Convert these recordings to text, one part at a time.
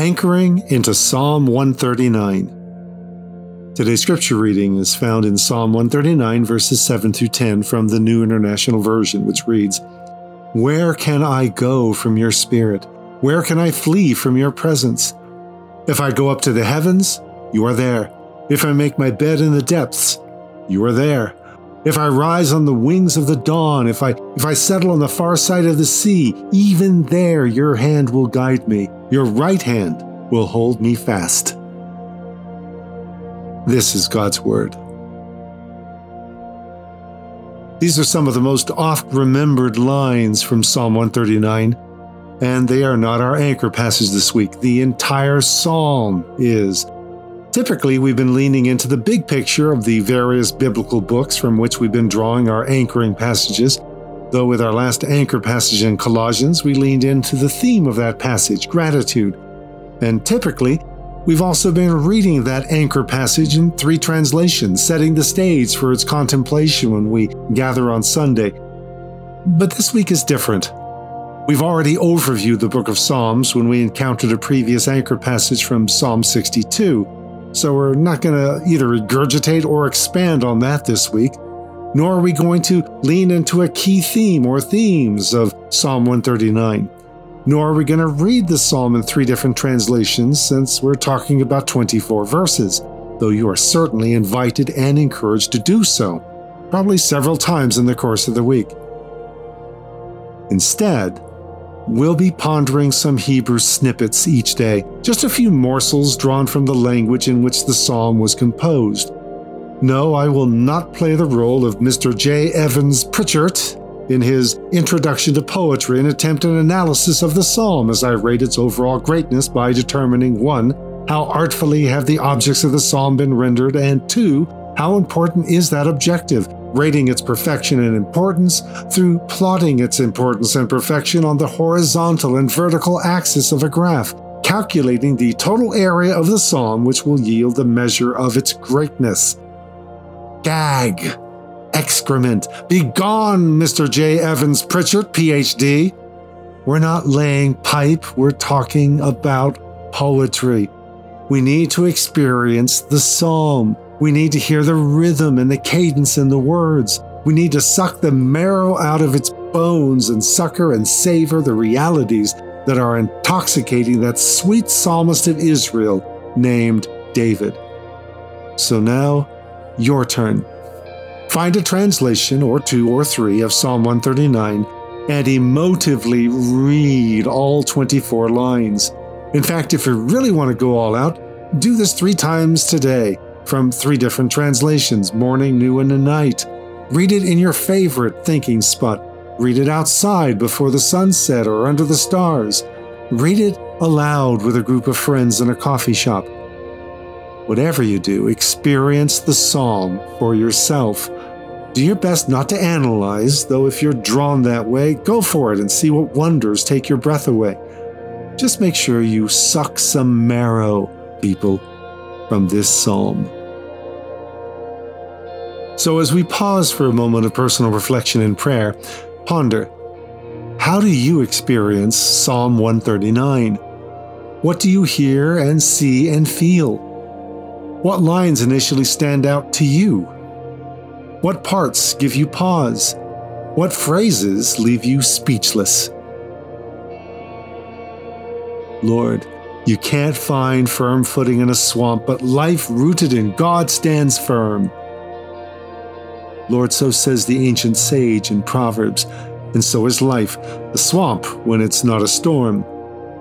Anchoring into Psalm 139. Today's scripture reading is found in Psalm 139, verses 7 through 10 from the New International Version, which reads Where can I go from your spirit? Where can I flee from your presence? If I go up to the heavens, you are there. If I make my bed in the depths, you are there. If I rise on the wings of the dawn, if I if I settle on the far side of the sea, even there your hand will guide me. Your right hand will hold me fast. This is God's word. These are some of the most oft remembered lines from Psalm 139 and they are not our anchor passage this week. The entire psalm is. Typically, we've been leaning into the big picture of the various biblical books from which we've been drawing our anchoring passages, though with our last anchor passage in Colossians, we leaned into the theme of that passage, gratitude. And typically, we've also been reading that anchor passage in three translations, setting the stage for its contemplation when we gather on Sunday. But this week is different. We've already overviewed the book of Psalms when we encountered a previous anchor passage from Psalm 62, so we're not going to either regurgitate or expand on that this week, nor are we going to lean into a key theme or themes of Psalm 139. Nor are we going to read the psalm in three different translations since we're talking about 24 verses, though you are certainly invited and encouraged to do so, probably several times in the course of the week. Instead, We'll be pondering some Hebrew snippets each day, just a few morsels drawn from the language in which the psalm was composed. No, I will not play the role of Mr. J. Evans Pritchard in his Introduction to Poetry and attempt an analysis of the psalm as I rate its overall greatness by determining 1. How artfully have the objects of the psalm been rendered, and 2. How important is that objective? rating its perfection and importance through plotting its importance and perfection on the horizontal and vertical axis of a graph, calculating the total area of the psalm, which will yield the measure of its greatness. Gag! Excrement! Begone, Mr. J. Evans Pritchard, PhD! We're not laying pipe, we're talking about poetry. We need to experience the psalm. We need to hear the rhythm and the cadence in the words. We need to suck the marrow out of its bones and succor and savor the realities that are intoxicating that sweet psalmist of Israel named David. So now, your turn. Find a translation or two or three of Psalm 139 and emotively read all 24 lines. In fact, if you really want to go all out, do this three times today from three different translations morning, noon, and night. Read it in your favorite thinking spot. Read it outside before the sunset or under the stars. Read it aloud with a group of friends in a coffee shop. Whatever you do, experience the psalm for yourself. Do your best not to analyze, though if you're drawn that way, go for it and see what wonders take your breath away. Just make sure you suck some marrow, people, from this psalm. So, as we pause for a moment of personal reflection and prayer, ponder how do you experience Psalm 139? What do you hear and see and feel? What lines initially stand out to you? What parts give you pause? What phrases leave you speechless? Lord, you can't find firm footing in a swamp, but life rooted in God stands firm. Lord, so says the ancient sage in Proverbs, and so is life, the swamp when it's not a storm.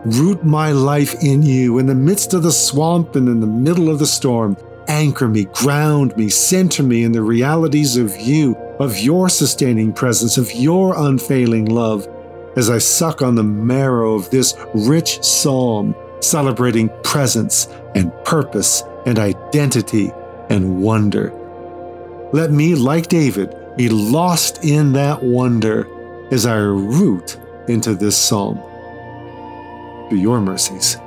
Root my life in you in the midst of the swamp and in the middle of the storm. Anchor me, ground me, center me in the realities of you, of your sustaining presence, of your unfailing love, as I suck on the marrow of this rich psalm, celebrating presence and purpose and identity and wonder. Let me, like David, be lost in that wonder as I root into this psalm. Be your mercies.